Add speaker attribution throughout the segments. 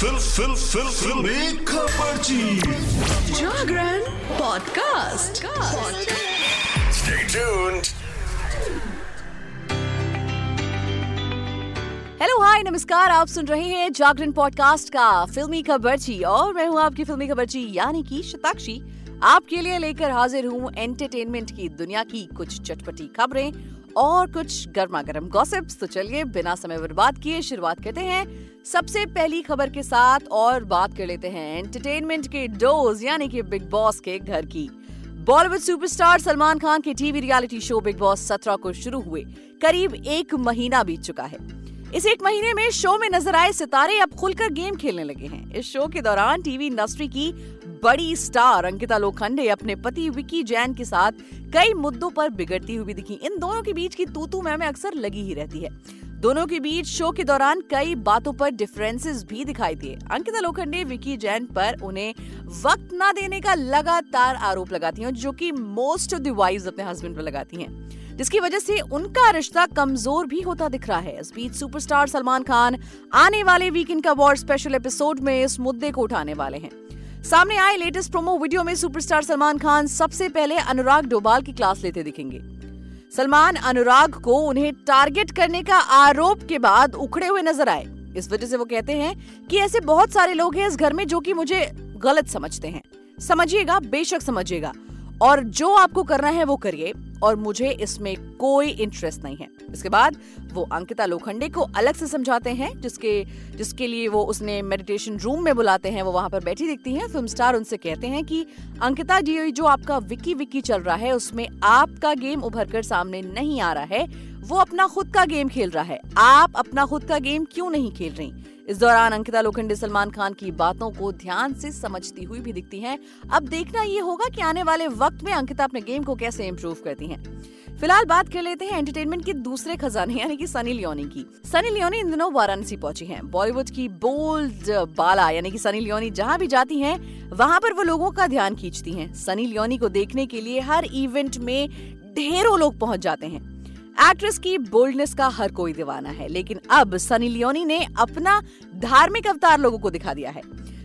Speaker 1: Fill फिल फिल फिल्मी खबरची
Speaker 2: Jagran podcast.
Speaker 1: Stay tuned.
Speaker 3: Hello hi नमस्कार आप सुन रहे हैं जागरण पॉडकास्ट का फिल्मी खबरची और मैं हूँ आपकी फिल्मी खबरची यानी कि शताक्षी। आपके लिए लेकर हाजिर हूँ एंटरटेनमेंट की दुनिया की कुछ चटपटी खबरें और कुछ गर्मा गर्म गॉसिप्स तो चलिए, बिना समय बर्बाद किए शुरुआत करते हैं। सबसे पहली खबर के साथ और बात कर लेते हैं एंटरटेनमेंट के डोज, यानी कि बिग बॉस के घर की। बॉलीवुड सुपरस्टार सलमान खान के TV reality show Bigg Boss सत्रह को शुरू हुए। करीब एक महीना बीत चुका है। इस एक महीने में शो में नज़र आए सितारे अब खुलकर गेम खेलने लगे हैं। इस शो के दौरान टीवी इंडस्ट्री की बड़ी स्टार अंकिता लोखंडे अपने पति विकी जैन के साथ कई मुद्दों पर बिगड़ती हुई दिखी। इन दोनों के बीच की तू तू मैं अक्सर लगी ही रहती है। दोनों के बीच शो के दौरान कई बातों पर डिफरेंसेस भी दिखाई दिए। अंकिता लोखंडे विकी जैन पर उन्हें वक्त न देने का लगातार आरोप लगाती हैं, जो कि मोस्ट ऑफ़ द वाइज अपने हस्बैंड पर लगाती हैं। जिसकी वजह से उनका रिश्ता कमज़ोर भी होता दिख रहा है। इस बीच सुपरस्टार सलमान खान आने वाले वीकेंड का वॉर स्पेशल एपिसोड में इस मुद्दे को उठाने वाले हैं। सामने आए लेटेस्ट प्रोमो वीडियो में सुपरस्टार सलमान खान सबसे पहले अनुराग डोभाल की क्लास लेते दिखेंगे। सलमान अनुराग को उन्हें टारगेट करने का आरोप के बाद उखड़े हुए नज़र आए। इस वजह से वो कहते हैं कि ऐसे बहुत सारे लोग हैं इस घर में जो कि मुझे गलत समझते हैं। समझिएगा, बेशक समझिएगा। और जो आपको करना है वो करिए, और मुझे इसमें कोई इंटरेस्ट नहीं है। इसके बाद वो अंकिता लोखंडे को अलग से समझाते हैं, जिसके जिसके लिए वो उसने मेडिटेशन रूम में बुलाते हैं, वो वहाँ पर बैठी दिखती हैं। फ़िल्म स्टार उनसे कहते हैं कि, अंकिता जी जो आपका विकी विकी चल रहा है, उसमें आपका गेम उभर कर सामने नहीं आ रहा है। वो अपना खुद का गेम खेल रहा है। आप अपना खुद का गेम क्यों नहीं खेल रही? इस दौरान अंकिता लोखंडे, सलमान खान की बातों को ध्यान से समझती हुई भी दिखती हैं। अब देखना ये होगा कि आने वाले वक्त में अंकिता अपने गेम को कैसे इम्प्रूव करती हैं। फ़िलहाल बात कर लेते हैं एंटरटेनमेंट के दूसरे खजाने, यानी कि सनी लियोनी की सनी लियोनी इन दिनों वाराणसी पहुँची हैं बॉलीवुड की बोल्ड बाला, यानी कि सनी लियोनी जहाँ भी जाती हैं, वहाँ पर वो लोगों का ध्यान खींचती हैं सनी लियोनी को देखने के लिए हर इवेंट में ढेरों लोग पहुँच जाते हैं एक्ट्रेस की बोल्डनेस का हर कोई दीवाना है, लेकिन अब सनी लियोनी ने अपना धार्मिक अवतार लोगों को दिखा दिया है।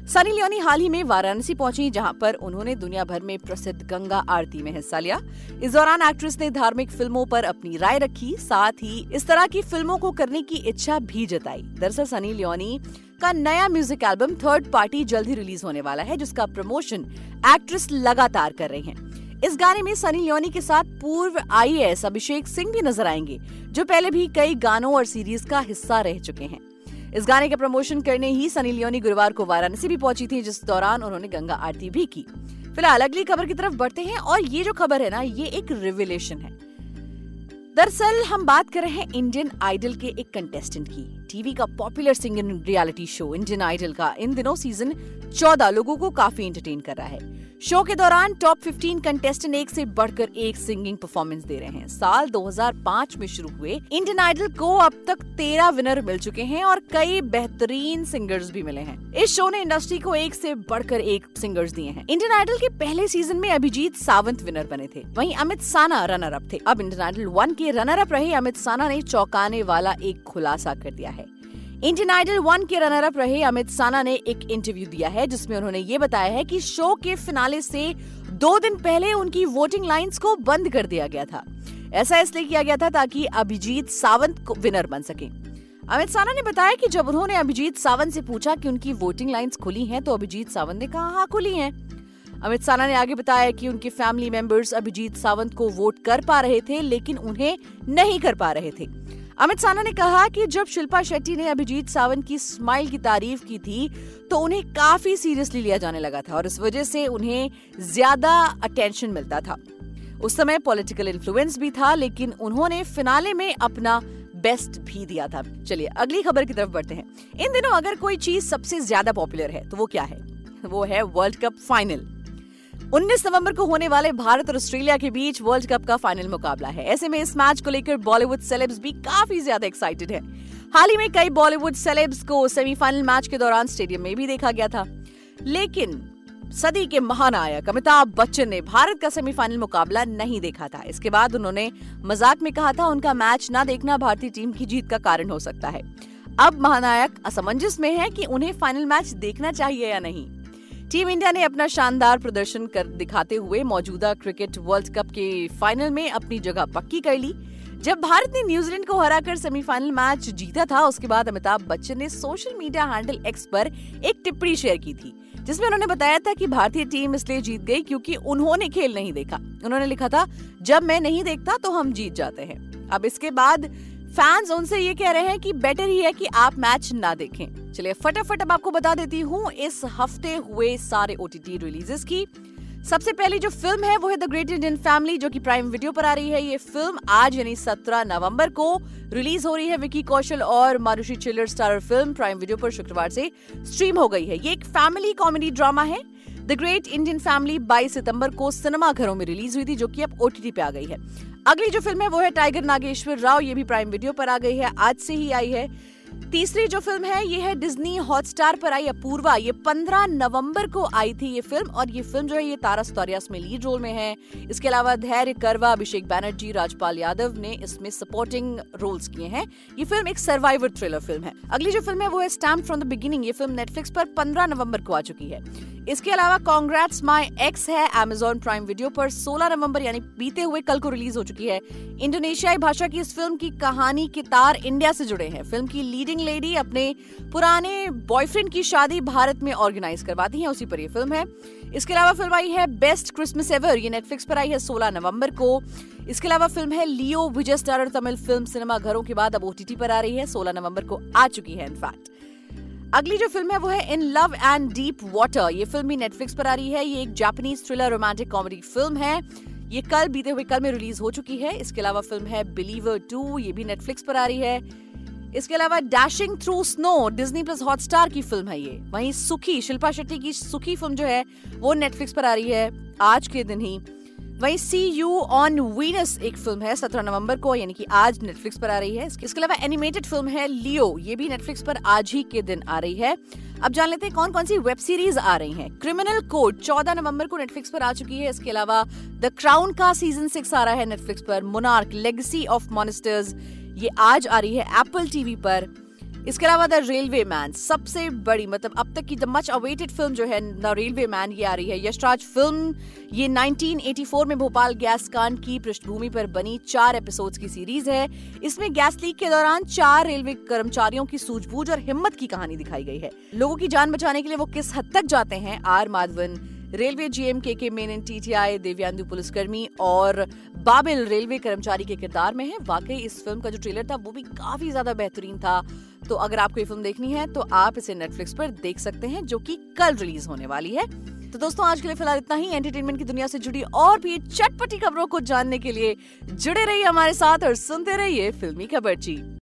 Speaker 3: सनी लियोनी हाल ही में वाराणसी पहुँची, जहाँ पर उन्होंने दुनिया भर में प्रसिद्ध गंगा आरती में हिस्सा लिया। इस दौरान एक्ट्रेस ने धार्मिक फ़िल्मों पर अपनी राय रखी, साथ ही इस तरह की फ़िल्मों को करने की इच्छा भी जताई। दरअसल सनी लियोनी का नया म्यूज़िक एल्बम थर्ड पार्टी जल्द ही रिलीज़ होने वाला है, जिसका प्रमोशन एक्ट्रेस लगातार कर रही हैं। इस गाने में सनी लियोनी के साथ पूर्व आईएएस अभिषेक सिंह भी नज़र आएँगे, जो पहले भी कई गानों और सीरीज़ का हिस्सा रह चुके हैं। इस गाने का प्रमोशन करने ही सनी लियोनी गुरुवार को वाराणसी भी पहुँची थी, जिस दौरान उन्होंने गंगा आरती भी की। फ़िलहाल अगली खबर की तरफ़ बढ़ते हैं, और ये जो खबर है ना, ये एक रिविलेशन है। दरअसल हम बात कर रहे हैं इंडियन आइडल के एक कंटेस्टेंट की। टीवी का popular singing reality show Indian Idol का, इन दिनों सीज़न 14 लोगों को काफ़ी एंटरटेन कर रहा है। शो के दौरान टॉप 15 कंटेस्टेंट एक से बढ़कर एक सिंगिंग परफॉर्मेंस दे रहे हैं। साल 2005 में शुरू हुए इंडियन आइडल को अब तक 13 विनर मिल चुके हैं और कई बेहतरीन सिंगर्स भी मिले हैं। इस शो ने इंडस्ट्री को एक से बढ़कर एक सिंगर्स दिए हैं। इंडियन आइडल के पहले सीज़न में अभिजीत सावंत विनर बने थे। वहीं अमित साना रनर अप थे। अब इंडियन आइडल वन के रनर अप रहे। अमित साना ने चौंकाने वाला एक खुलासा कर दिया है। इंडियन आइडल वन के रनर अप रहे अमित साना ने एक इंटरव्यू दिया है, जिसमें उन्होंने ये बताया है कि शो के फिनाले से दो दिन पहले उनकी वोटिंग लाइंस को बंद कर दिया गया था। ऐसा इसलिए किया गया था ताकि अभिजीत सावंत विनर बन सके। अमित साना ने बताया कि जब उन्होंने अभिजीत सावंत से पूछा कि उनकी वोटिंग लाइंस खुली हैं तो अभिजीत सावंत ने कहा हाँ खुली हैं। अमित साना ने आगे बताया कि उनके फैमिली मेंबर्स अभिजीत सावंत को वोट कर पा रहे थे, लेकिन उन्हें नहीं कर पा रहे थे। अमित साना ने कहा कि जब शिल्पा शेट्टी ने अभिजीत सावंत की स्माइल की तारीफ़ की थी तो उन्हें काफ़ी सीरियसली लिया जाने लगा था और इस वजह से उन्हें ज़्यादा अटेंशन मिलता था। उस समय पॉलिटिकल इन्फ्लुएंस भी था, लेकिन उन्होंने फिनाले में अपना बेस्ट भी दिया था। चलिए, अगली खबर की तरफ़ बढ़ते हैं। इन दिनों अगर कोई चीज़ सबसे ज़्यादा पॉपुलर है तो वो क्या है? वो है वर्ल्ड कप फाइनल। 19 नवंबर को होने वाले भारत और ऑस्ट्रेलिया के बीच वर्ल्ड कप का फाइनल मुकाबला है। ऐसे में इस मैच को लेकर बॉलीवुड सेलेब्स भी काफ़ी ज़्यादा एक्साइटेड है। हाल ही में कई बॉलीवुड सेलेब्स को सेमीफाइनल मैच के दौरान स्टेडियम में भी देखा गया था। लेकिन सदी के महानायक अमिताभ बच्चन ने भारत का सेमीफाइनल मुकाबला नहीं देखा था। इसके बाद उन्होंने मज़ाक में कहा था, उनका मैच न देखना भारतीय टीम की जीत का कारण हो सकता है। अब महानायक असमंजस में है कि उन्हें फाइनल मैच देखना चाहिए या नहीं। टीम इंडिया ने अपना शानदार प्रदर्शन कर दिखाते हुए मौजूदा क्रिकेट वर्ल्ड कप के फाइनल में अपनी जगह पक्की कर ली। जब भारत ने न्यूजीलैंड को हराकर सेमीफाइनल मैच जीता था, उसके बाद अमिताभ बच्चन ने सोशल मीडिया हैंडल एक्स पर एक टिप्पणी शेयर की थी, जिसमें उन्होंने बताया था कि भारतीय टीम इसलिए जीत गई क्योंकि उन्होंने खेल नहीं देखा। उन्होंने लिखा था, जब मैं नहीं देखता तो हम जीत जाते हैं। अब इसके बाद फैंस उनसे ये कह रहे हैं कि बेटर ही है कि आप मैच ना देखें। चलिए फटाफट अब आपको बता देती हूँ इस हफ़्ते हुए सारे ओटीटी रिलीजेस की। सबसे पहली जो फ़िल्म है, वो है द ग्रेट इंडियन फैमिली जो कि प्राइम वीडियो पर आ रही है। ये फ़िल्म आज यानी 17 नवंबर को रिलीज़ हो रही है। विकी कौशल और मारुषि चिल्लर स्टारर फ़िल्म प्राइम वीडियो पर शुक्रवार से स्ट्रीम हो गई है। ये एक फैमिली कॉमेडी ड्रामा है। द ग्रेट इंडियन फैमिली 22 सितंबर को सिनेमा घरों में रिलीज़ हुई थी, जो कि अब ओटीटी पे आ गई है। अगली जो फ़िल्म है वो है टाइगर नागेश्वर राव, ये भी प्राइम वीडियो पर आ गई है, आज से ही आई है। तीसरी जो फ़िल्म है, ये है डिज्नी हॉटस्टार पर आई, अपूर्वा। ये 15 नवंबर को आई थी ये फ़िल्म, और ये फ़िल्म जो है, ये तारा स्टोरियास में लीड रोल में है। इसके अलावा धैर्य करवा, अभिषेक बैनर्जी, राजपाल यादव ने इसमें सपोर्टिंग रोल्स किए हैं। ये फ़िल्म एक सर्वाइवर थ्रिलर फ़िल्म है। अगली जो फ़िल्म है, वो है स्टैम्प फ्रॉम द बिगिनिंग ये फ़िल्म नेटफ्लिक्स पर पंद्रह नवंबर को आ चुकी है। इसके अलावा कॉन्ग्रेट्स माई एक्स है अमेजोन प्राइम वीडियो पर 16 नवंबर, यानी बीते हुए कल को रिलीज़ हो चुकी है। इंडोनेशियाई भाषा की इस फ़िल्म की कहानी के तार इंडिया से जुड़े हैं। फ़िल्म की लीडिंग लेडी अपने पुराने बॉयफ्रेंड की शादी भारत में ऑर्गेनाइज करवाती है, उसी पर यह फ़िल्म है। इसके अलावा फ़िल्म आई है बेस्ट क्रिसमस एवर ये नेटफ्लिक्स पर आई है 16 नवंबर को। इसके अलावा फ़िल्म है Leo Vijay starrer Tamil film cinema घरों के बाद अब ओटीटी पर आ रही है 16 नवंबर को आ चुकी है इनफैक्ट अगली जो फ़िल्म है वो है in love and deep water ये फ़िल्म भी नेटफ्लिक्स पर आ रही है। ये एक Japanese thriller romantic comedy film है। ये कल, बीते हुए कल में रिलीज़ हो चुकी है। इसके अलावा फ़िल्म है बिलीवर टू ये भी नेटफ्लिक्स पर आ रही है। इसके अलावा dashing through snow Disney Plus Hotstar की फ़िल्म है ये। वहीं सुखी शिल्पा शेट्टी की सुखी फ़िल्म जो है, वो नेटफ्लिक्स पर आ रही है। आज के दिन ही। वहीं सी यू ऑन वीनस एक फ़िल्म है, सत्रह नवंबर को, यानी कि आज नेटफ्लिक्स पर आ रही है। इसके अलावा एनिमेटेड फ़िल्म है लियो ये भी नेटफ्लिक्स पर आज ही के दिन आ रही है। अब जान लेते हैं कौन कौन सी वेब सीरीज़ आ रही हैं। क्रिमिनल कोड 14 नवंबर को नेटफ्लिक्स पर आ चुकी है। इसके अलावा द क्राउन का सीज़न सिक्स आ रहा है नेटफ्लिक्स पर। मुनार्क लेगेसी ऑफ़ मॉनिस्टर्स ये आज आ रही है एप्पल टीवी पर। इसके अलावा द रेलवे मैन, सबसे बड़ी मतलब अब तक की द मच अवेटेड फ़िल्म जो है, द रेलवे मैन ये आ रही है। यशराज फ़िल्म, ये 1984 में भोपाल गैस कांड की पृष्ठभूमि पर बनी चार एपिसोड्स की सीरीज़ है। इसमें गैस लीक के दौरान चार रेलवे कर्मचारियों की सूझबूझ और हिम्मत की कहानी दिखाई गई है। लोगों की जान बचाने के लिए वो किस हद तक जाते हैं, आर माधवन, रेलवे जीएम के के मेनन टीटीआई देवयानंदु पुलिसकर्मी और बाबिल, रेलवे कर्मचारी के किरदार में है। वाकई इस फ़िल्म का जो ट्रेलर था, वो भी काफ़ी ज़्यादा बेहतरीन था। तो अगर आपको ये फ़िल्म देखनी है तो आप इसे नेटफ्लिक्स पर देख सकते हैं, जो कि कल रिलीज़ होने वाली है। तो दोस्तों, आज के लिए फ़िलहाल इतना ही। एंटरटेनमेंट की दुनिया से जुड़ी और भी चटपटी खबरों को जानने के लिए जुड़े रहिए हमारे साथ और सुनते रहिए फिल्मी खबर जी।